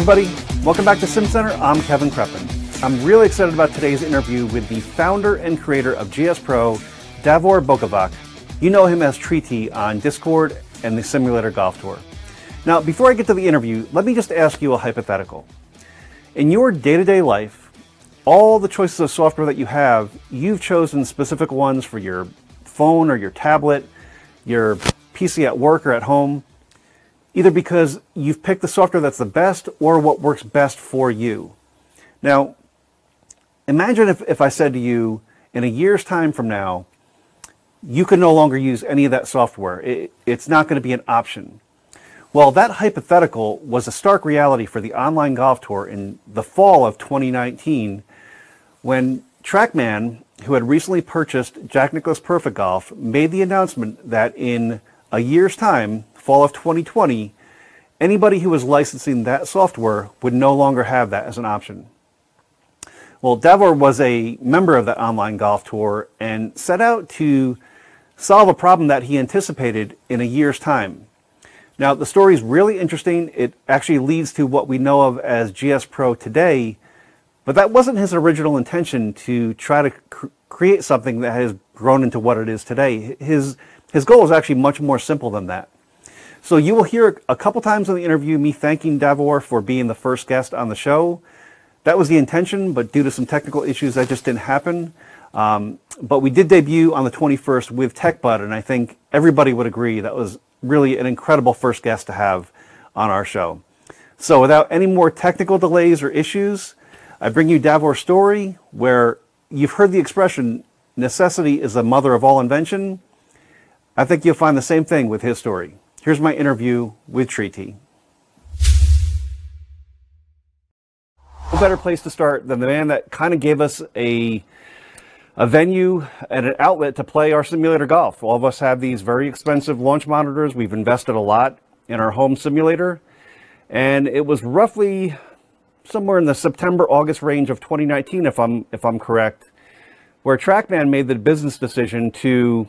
everybody, welcome back to Sim Center. I'm Kevin Creppen. I'm really excited about today's interview with the founder and creator of GS Pro, Davor Bogavac. You know him as TreTee on Discord and the Simulator Golf Tour. Now, before I get to the interview, let me just ask you a hypothetical. In your day-to-day life, all the choices of software that you have, you've chosen specific ones for your phone or your tablet, your PC at work or at home, either because you've picked the software that's the best or what works best for you. Now, imagine if, if I said to you, in a year's time from now, you can no longer use any of that software. It, it's not going to be an option. Well, that hypothetical was a stark reality for the online golf tour in the fall of 2019 when TrackMan, who had recently purchased Jack Nicklaus Perfect Golf, made the announcement that in a year's time, fall of 2020, anybody who was licensing that software would no longer have that as an option. Well, Davor was a member of that online golf tour and set out to solve a problem that he anticipated in a year's time. Now, the story is really interesting. It actually leads to what we know of as GS Pro today, but that wasn't his original intention to try to cr- create something that has grown into what it is today. His, his goal is actually much more simple than that. So you will hear a couple times in the interview me thanking Davor for being the first guest on the show. That was the intention, but due to some technical issues, that just didn't happen. Um, but we did debut on the 21st with TechBud, and I think everybody would agree that was really an incredible first guest to have on our show. So without any more technical delays or issues, I bring you Davor's story, where you've heard the expression, necessity is the mother of all invention. I think you'll find the same thing with his story. Here's my interview with TreTee. No better place to start than the man that kind of gave us a a venue and an outlet to play our simulator golf. All of us have these very expensive launch monitors. We've invested a lot in our home simulator. And it was roughly somewhere in the September August range of 2019 if I'm if I'm correct, where TrackMan made the business decision to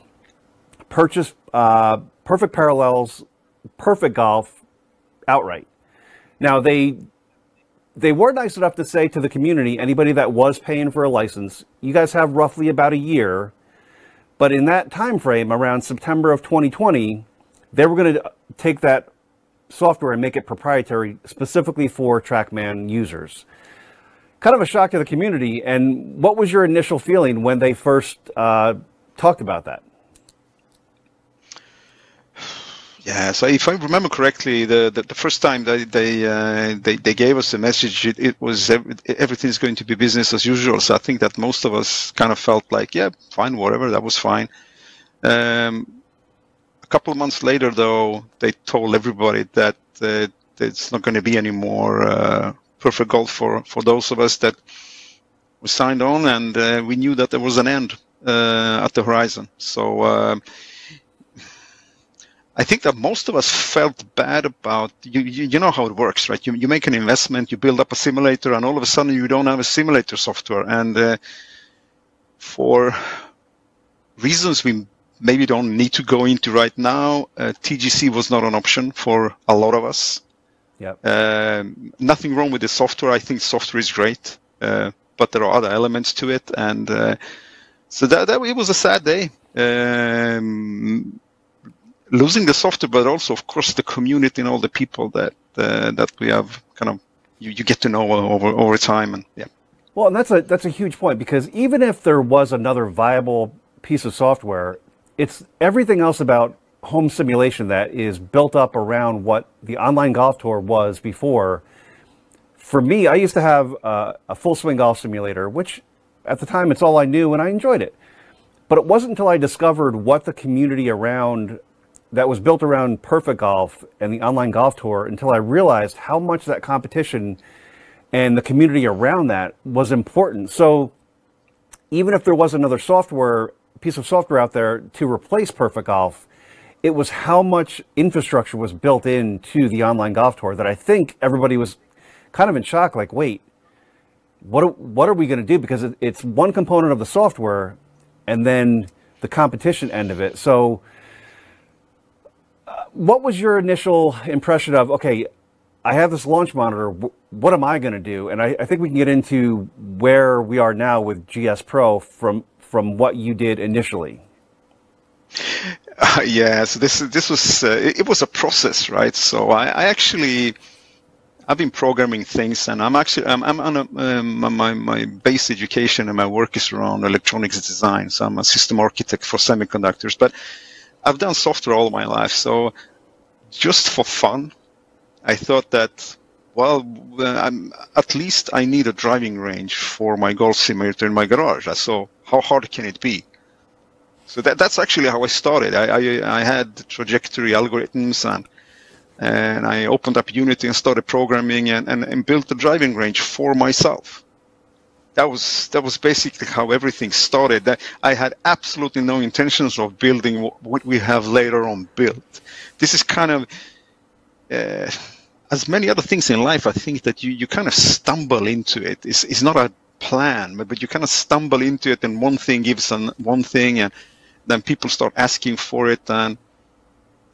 purchase uh, Perfect Parallels, Perfect Golf outright. Now they they were nice enough to say to the community, anybody that was paying for a license, you guys have roughly about a year. But in that time frame, around September of 2020, they were going to take that software and make it proprietary specifically for TrackMan users. Kind of a shock to the community. And what was your initial feeling when they first uh, talked about that? Yeah, so if I remember correctly, the, the, the first time they they, uh, they they gave us the message, it, it was every, everything's going to be business as usual. So I think that most of us kind of felt like, yeah, fine, whatever, that was fine. Um, a couple of months later, though, they told everybody that uh, it's not going to be any more uh, perfect golf for for those of us that we signed on, and uh, we knew that there was an end uh, at the horizon. So um, I think that most of us felt bad about you. You, you know how it works, right? You, you make an investment, you build up a simulator, and all of a sudden you don't have a simulator software. And uh, for reasons we maybe don't need to go into right now, uh, TGC was not an option for a lot of us. Yep. Um, nothing wrong with the software. I think software is great, uh, but there are other elements to it, and uh, so that, that it was a sad day. Um, losing the software, but also, of course, the community and all the people that uh, that we have kind of you, you get to know over over time, and yeah. Well, and that's a that's a huge point because even if there was another viable piece of software, it's everything else about home simulation that is built up around what the online golf tour was before. For me, I used to have uh, a full swing golf simulator, which at the time it's all I knew and I enjoyed it. But it wasn't until I discovered what the community around that was built around Perfect Golf and the online golf tour until I realized how much that competition and the community around that was important. So even if there was another software piece of software out there to replace Perfect Golf, it was how much infrastructure was built into the online golf tour that I think everybody was kind of in shock. Like, wait, what what are we going to do? Because it's one component of the software, and then the competition end of it. So what was your initial impression of okay? I have this launch monitor. What am I going to do? And I, I, think we can get into where we are now with GS Pro from from what you did initially. Uh, yeah, so this this was uh, it, was a process, right? So I, I, actually I've been programming things, and I'm actually I'm, I'm on a, um, my my base education and my work is around electronics design. So I'm a system architect for semiconductors, but I've done software all my life. So just for fun, I thought that, well, I'm, at least I need a driving range for my golf simulator in my garage. Uh, so how hard can it be? So that, that's actually how I started. I, I, I had trajectory algorithms and and I opened up Unity and started programming and, and, and built the driving range for myself. That was that was basically how everything started. That I had absolutely no intentions of building what, we have later on built. This is kind of uh, as many other things in life, I think that you, you kind of stumble into it. It's, it's not a plan, but, but you kind of stumble into it, and one thing gives an, one thing, and then people start asking for it. And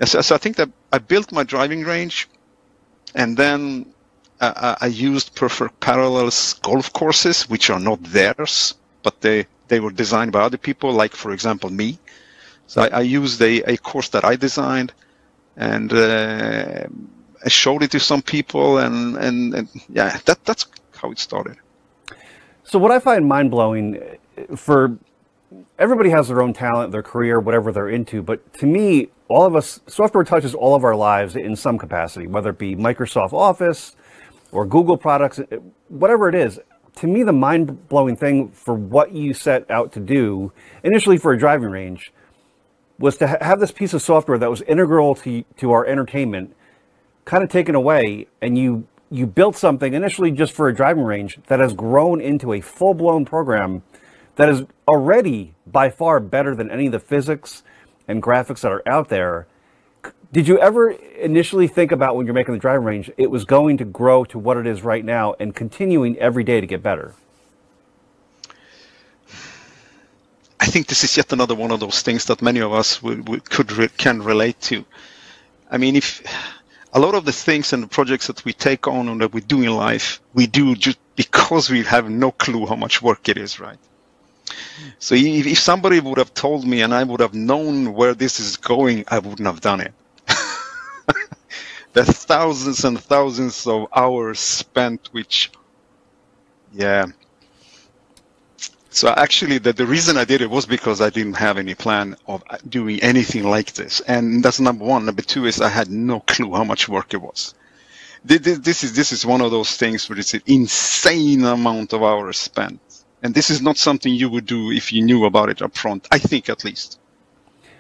so, so I think that I built my driving range, and then uh, I used Perfect Parallels golf courses, which are not theirs, but they, they were designed by other people, like, for example, me. So I, I used a, a course that I designed and uh, I showed it to some people, and, and, and yeah, that that's how it started. So what I find mind blowing for everybody has their own talent, their career, whatever they're into. But to me, all of us, software touches all of our lives in some capacity, whether it be Microsoft Office or Google products, whatever it is. To me, the mind blowing thing for what you set out to do initially for a driving range was to ha- have this piece of software that was integral to, to our entertainment kind of taken away and you you built something initially just for a driving range that has grown into a full-blown program that is already by far better than any of the physics and graphics that are out there. Did you ever initially think about when you're making the driving range it was going to grow to what it is right now and continuing every day to get better? I think this is yet another one of those things that many of us would, would, could re, can relate to. I mean, if a lot of the things and the projects that we take on and that we do in life, we do just because we have no clue how much work it is, right? So if, if somebody would have told me and I would have known where this is going, I wouldn't have done it. The thousands and thousands of hours spent, which, yeah, so actually, the, the reason I did it was because I didn't have any plan of doing anything like this. And that's number one. Number two is I had no clue how much work it was. This is this is one of those things where it's an insane amount of hours spent, and this is not something you would do if you knew about it up front. I think at least.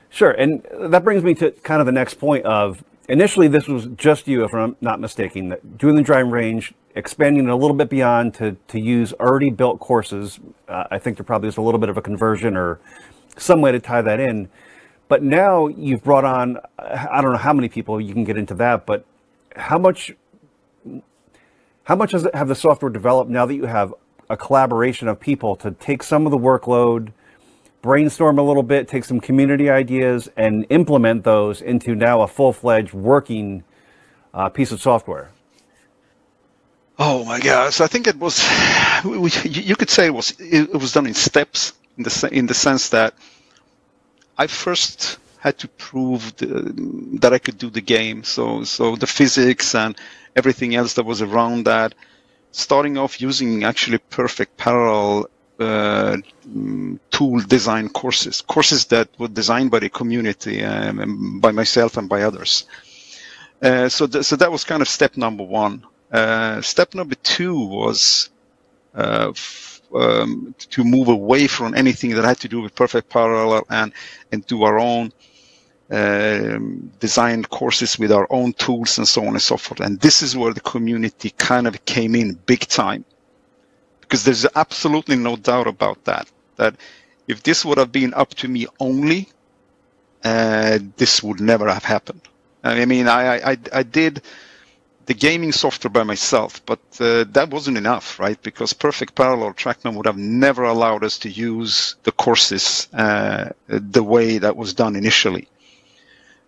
Sure, and that brings me to kind of the next point of initially this was just you, if I'm not mistaken, doing the driving range, expanding it a little bit beyond to, to use already built courses. Uh, I think there probably is a little bit of a conversion or some way to tie that in. But now you've brought on, I don't know how many people you can get into that, but how much, how much has it have the software developed now that you have a collaboration of people to take some of the workload, brainstorm a little bit, take some community ideas, and implement those into now a full fledged working uh, piece of software? Oh my gosh! I think it was, you could say it was it was done in steps in the in the sense that I first had to prove the, that I could do the game. So so the physics and everything else that was around that. Starting off using actually perfect parallel uh, tool design courses, courses that were designed by the community, um, by myself and by others. Uh, so, th- so that was kind of step number one. Uh, step number two was uh, f- um, to move away from anything that had to do with perfect parallel and and do our own um, designed courses with our own tools and so on and so forth. And this is where the community kind of came in big time because there's absolutely no doubt about that. That if this would have been up to me only, uh, this would never have happened. I mean, I, I, I did the gaming software by myself, but uh, that wasn't enough, right? Because Perfect Parallel TrackMan would have never allowed us to use the courses uh, the way that was done initially.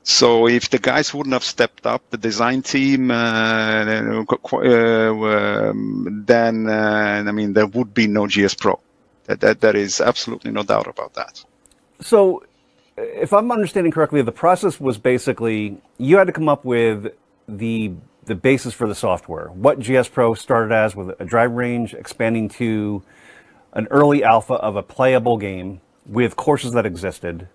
So if the guys wouldn't have stepped up, the design team, uh, uh, um, then uh, I mean there would be no GS Pro. That, that that is absolutely no doubt about that. So, if I'm understanding correctly, the process was basically you had to come up with the the basis for the software. What GS Pro started as with a drive range, expanding to an early alpha of a playable game with courses that existed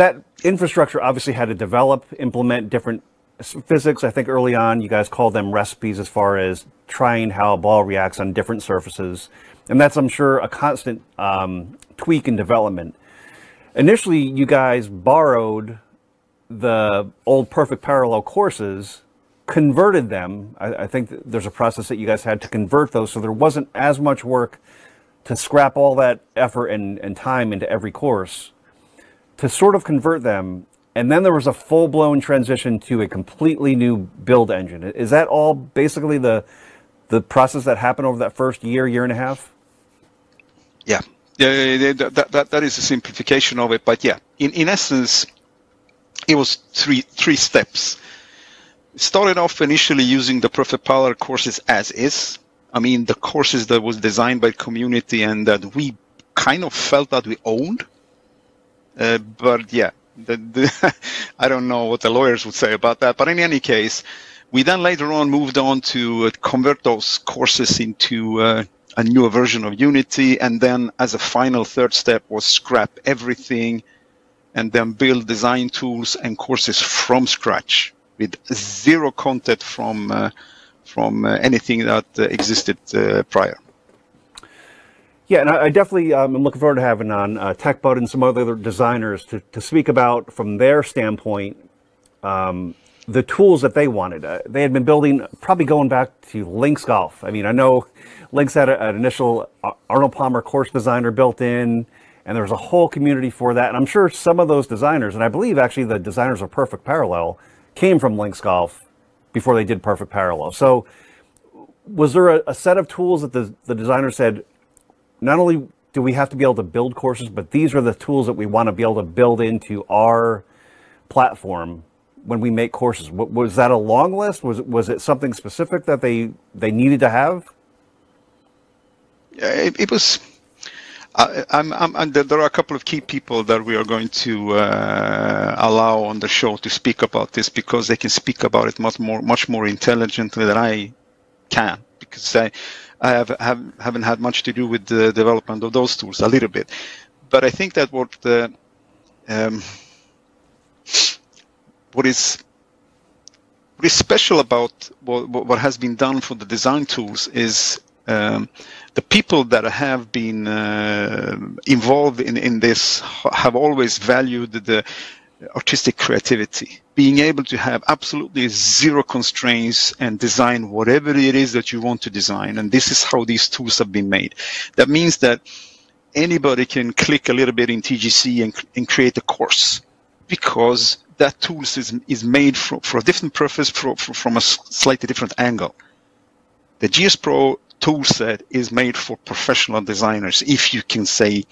that infrastructure obviously had to develop, implement different physics. I think early on, you guys called them recipes as far as trying how a ball reacts on different surfaces. And that's, I'm sure, a constant um, tweak and development. Initially, you guys borrowed the old perfect parallel courses, converted them. I, I think there's a process that you guys had to convert those, so there wasn't as much work to scrap all that effort and, and time into every course to sort of convert them. And then there was a full blown transition to a completely new build engine. Is that all basically the the process that happened over that first year, year and a half? Yeah, yeah, that, that, that is a simplification of it. But yeah, in, in essence, it was three three steps. Started off initially using the Perfect Power courses as is. I mean, the courses that was designed by community and that we kind of felt that we owned uh, but yeah, the, the I don't know what the lawyers would say about that. But in any case, we then later on moved on to uh, convert those courses into uh, a newer version of Unity, and then as a final third step was scrap everything, and then build design tools and courses from scratch with zero content from uh, from uh, anything that existed prior. Yeah, and I, I definitely um, am looking forward to having on uh, TechBud and some other designers to, to speak about, from their standpoint, um, the tools that they wanted. Uh, they had been building, probably going back to Links Golf. I mean, I know Links had a, an initial Arnold Palmer course designer built in, and there was a whole community for that. And I'm sure some of those designers, and I believe actually the designers of Perfect Parallel, came from Links Golf before they did Perfect Parallel. So, was there a, a set of tools that the, the designer said, not only do we have to be able to build courses, but these are the tools that we want to be able to build into our platform when we make courses. Was that a long list? Was was it something specific that they they needed to have? Yeah, it, it was. Uh, I'm, I'm, there are a couple of key people that we are going to uh, allow on the show to speak about this because they can speak about it much more much more intelligently than I can because I I have, have haven't had much to do with the development of those tools a little bit, but I think that what the um, what is what is special about what, what has been done for the design tools is um, the people that have been uh, involved in, in this have always valued the Uh, artistic creativity, being able to have absolutely zero constraints and design whatever it is that you want to design. And this is how these tools have been made. That means that anybody can click a little bit in TGC and, and create a course because that tool is, is made for, for a different purpose, for, for, from a slightly different angle. The GS Pro toolset is made for professional designers, if you can say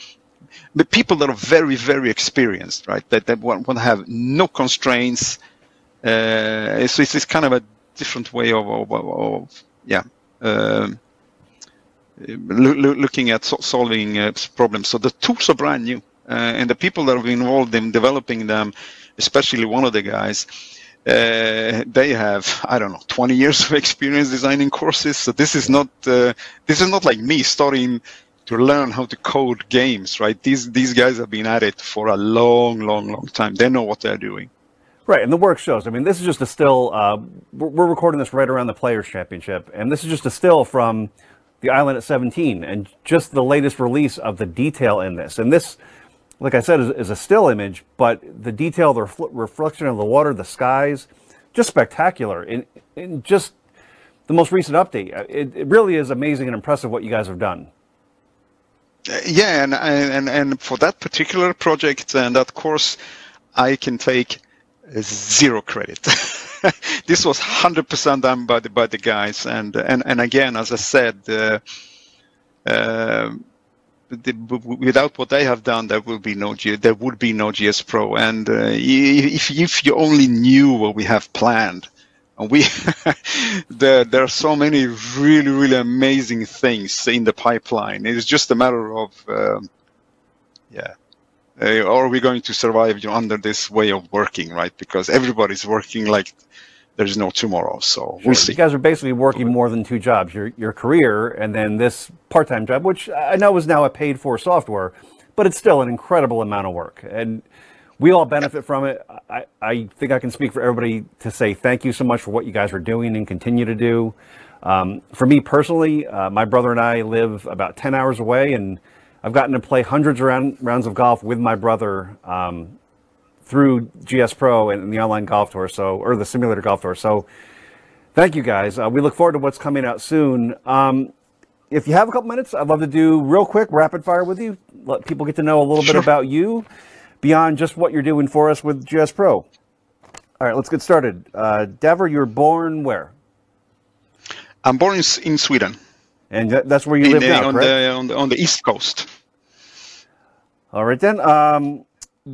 but people that are very, very experienced, right? That, that want to have no constraints. Uh, so it's, it's kind of a different way of, of, of yeah, uh, lo- lo- looking at so- solving uh, problems. So the tools are brand new, uh, and the people that are involved in developing them, especially one of the guys, uh, they have I don't know 20 years of experience designing courses. So this is not uh, this is not like me starting to learn how to code games, right? These these guys have been at it for a long, long, long time. They know what they're doing. Right, and the work shows. I mean, this is just a still. Uh, we're recording this right around the Players Championship, and this is just a still from the Island at 17, and just the latest release of the detail in this. And this, like I said, is, is a still image, but the detail, the refl- reflection of the water, the skies, just spectacular. And, in just the most recent update, it, it really is amazing and impressive what you guys have done yeah, and, and and for that particular project and that course, I can take zero credit. this was 100% done by the by the guys, and and and again, as I said, uh, uh, the, without what they have done, there will be no G, there would be no GS Pro. And uh, if if you only knew what we have planned, and we there there are so many really really amazing things in the pipeline. It is just a matter of um, yeah. Uh, are we going to survive you know, under this way of working, right? Because everybody's working like there's no tomorrow. So we'll see. You guys are basically working more than two jobs: your your career and then this part-time job, which I know is now a paid-for software, but it's still an incredible amount of work, and we all benefit from it. I, I think I can speak for everybody to say thank you so much for what you guys are doing and continue to do. Um, for me personally, uh, my brother and I live about 10 hours away, and I've gotten to play hundreds of round, rounds of golf with my brother um, through GS Pro and the online golf tour, so or the simulator golf tour. So, thank you guys. Uh, we look forward to what's coming out soon. Um, if you have a couple minutes, I'd love to do real quick rapid fire with you. Let people get to know a little sure. bit about you beyond just what you're doing for us with GS Pro. All right, let's get started. Uh, Davor, you were born where? I'm born in, in Sweden. And that's where you in, live now, on the, on the on the east coast. All right then. Um,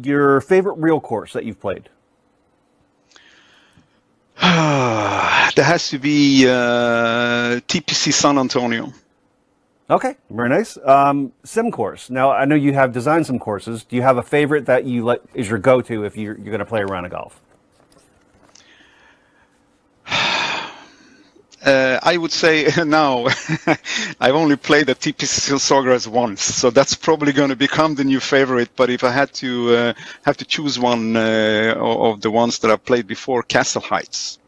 your favorite real course that you've played? there has to be uh, TPC San Antonio. Okay, very nice. Um, sim course. Now I know you have designed some courses. Do you have a favorite that you let is your go-to if you're, you're going to play a round of golf? Uh, I would say now I've only played the TPC Sawgrass once, so that's probably going to become the new favorite. But if I had to uh, have to choose one uh, of the ones that I've played before, Castle Heights.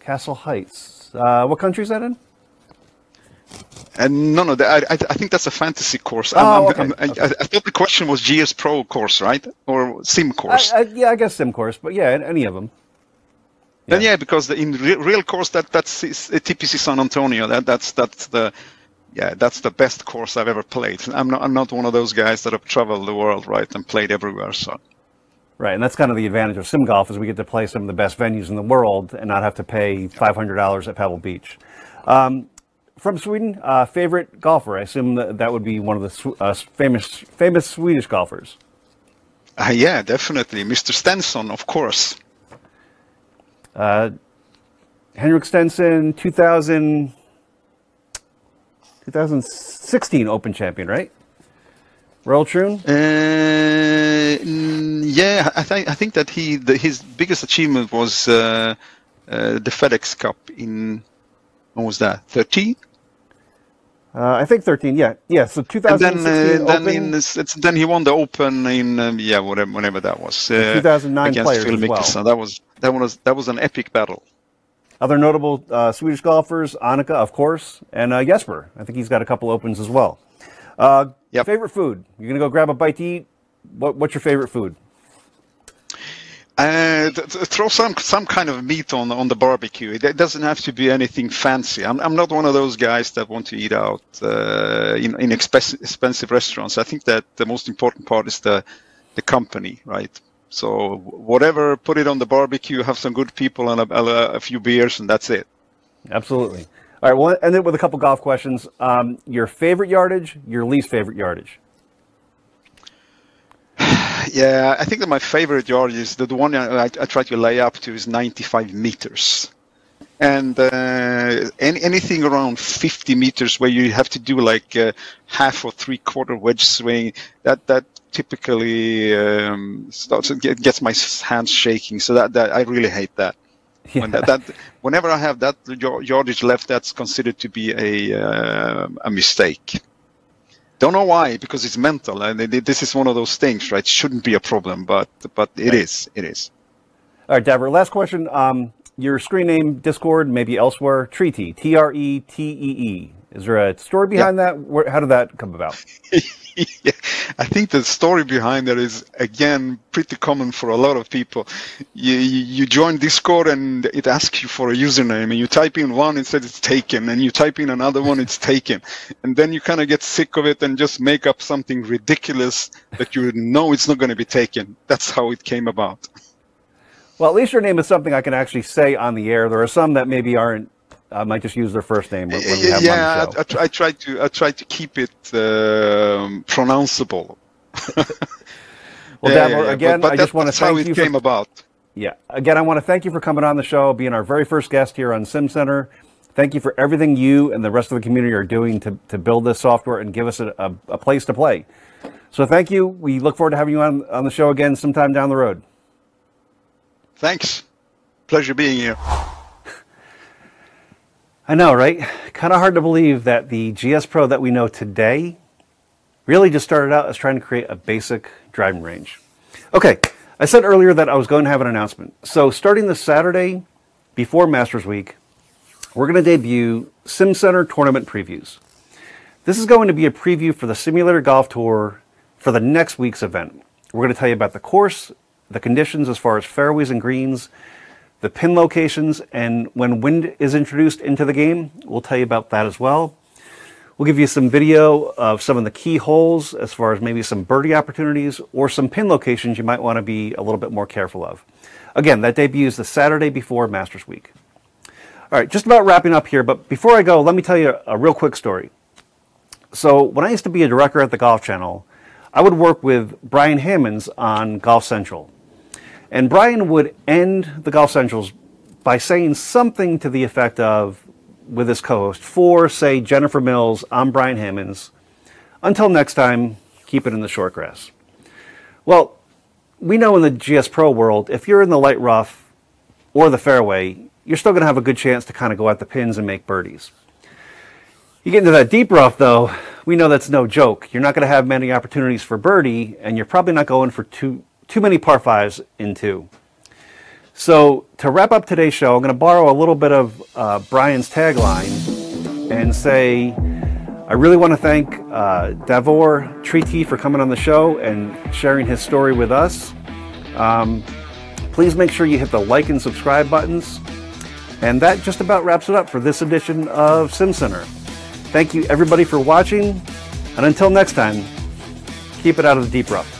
Castle Heights. Uh, what country is that in? And no, no, I, I think that's a fantasy course. Oh, I'm, okay. I'm, I, okay. I, thought the question was GS Pro course, right? Or Sim course? yeah, I guess Sim course, but yeah, any of them. Yeah. Then yeah, because the, in re- real course that that's TPC San Antonio. That that's that's the yeah that's the best course I've ever played. I'm not I'm not one of those guys that have traveled the world right and played everywhere. So. Right, and that's kind of the advantage of sim golf is we get to play some of the best venues in the world and not have to pay five hundred dollars at Pebble Beach. Um, from Sweden, uh, favorite golfer? I assume that, that would be one of the uh, famous famous Swedish golfers. Uh, yeah, definitely, Mr. Stenson, of course. Uh, Henrik Stenson, 2000, 2016 Open champion, right? Royal Troon? Uh, yeah, I think I think that he the, his biggest achievement was uh, uh, the FedEx Cup in when was that? 13? Uh, I think 13, yeah. Yeah, so 2016 and then, uh, then, in, it's, it's, then he won the Open in, um, yeah, whatever, whenever that was. Uh, 2009 against players Phil as well. That was, that, was, that was an epic battle. Other notable uh, Swedish golfers, Annika, of course, and uh, Jesper. I think he's got a couple Opens as well. Uh, yep. Favorite food? You're going to go grab a bite to eat? What, what's your favorite food? Uh, throw some some kind of meat on on the barbecue. It doesn't have to be anything fancy. I'm I'm not one of those guys that want to eat out uh, in in expensive restaurants. I think that the most important part is the the company, right? So whatever, put it on the barbecue, have some good people and a, a few beers, and that's it. Absolutely. All right. Well, end it with a couple golf questions. Um, your favorite yardage, your least favorite yardage. Yeah, I think that my favorite yard is the, one I, I, try to lay up to is 95 meters. And uh, any, anything around 50 meters where you have to do like a half or three quarter wedge swing, that, that typically um, starts, gets my hands shaking. So that, that I really hate that. Yeah. When that, that, whenever I have that yardage left, that's considered to be a, uh, a mistake. Don't know why, because it's mental, and this is one of those things, right? Shouldn't be a problem, but but it right. is. It is. All right, Davor. Last question. Um, your screen name, Discord, maybe elsewhere, TreTee, T R E T E E. Is there a story behind yeah. that? Where, how did that come about? yeah. I think the story behind that is again pretty common for a lot of people. You, you join Discord and it asks you for a username, and you type in one, it says it's taken, and you type in another one, it's taken, and then you kind of get sick of it and just make up something ridiculous that you know it's not going to be taken. That's how it came about. Well, at least your name is something I can actually say on the air. There are some that maybe aren't I might just use their first name when, when we have yeah, them on the show. I, I, I try to I try to keep it um, pronounceable. well, Yeah, yeah, again, But- but I just want to that's how thank it you came for about. Yeah. Again, I want to thank you for coming on the show, being our very first guest here on Sim Center. Thank you for everything you and the rest of the community are doing to, to build this software and give us a, a, a place to play. So thank you. We look forward to having you on, on the show again sometime down the road. Thanks. Pleasure being here. I know, right? Kind of hard to believe that the GS Pro that we know today really just started out as trying to create a basic driving range. Okay, I said earlier that I was going to have an announcement. So starting this Saturday before Masters Week, we're going to debut Sim Center tournament previews. This is going to be a preview for the Simulator Golf Tour for the next week's event. We're going to tell you about the course, the conditions as far as fairways and greens, the pin locations, and when wind is introduced into the game, we'll tell you about that as well. We'll give you some video of some of the key holes as far as maybe some birdie opportunities or some pin locations you might want to be a little bit more careful of. Again, that debuts the Saturday before Masters Week. All right, just about wrapping up here, but before I go, let me tell you a real quick story. So, when I used to be a director at the Golf Channel, I would work with Brian Hammons on Golf Central. And Brian would end the Golf Centrals by saying something to the effect of, with his co host, for, say, Jennifer Mills, I'm Brian Hammons. Until next time, keep it in the short grass. Well, we know in the GS Pro world, if you're in the light rough or the fairway, you're still going to have a good chance to kind of go at the pins and make birdies. You get into that deep rough, though, we know that's no joke. You're not going to have many opportunities for birdie, and you're probably not going for too too many par fives in two. So to wrap up today's show, I'm going to borrow a little bit of uh, Brian's tagline and say, I really want to thank uh, Davor TreTee for coming on the show and sharing his story with us. Um, please make sure you hit the like and subscribe buttons. And that just about wraps it up for this edition of SimCenter. Thank you everybody for watching, and until next time, keep it out of the deep rough.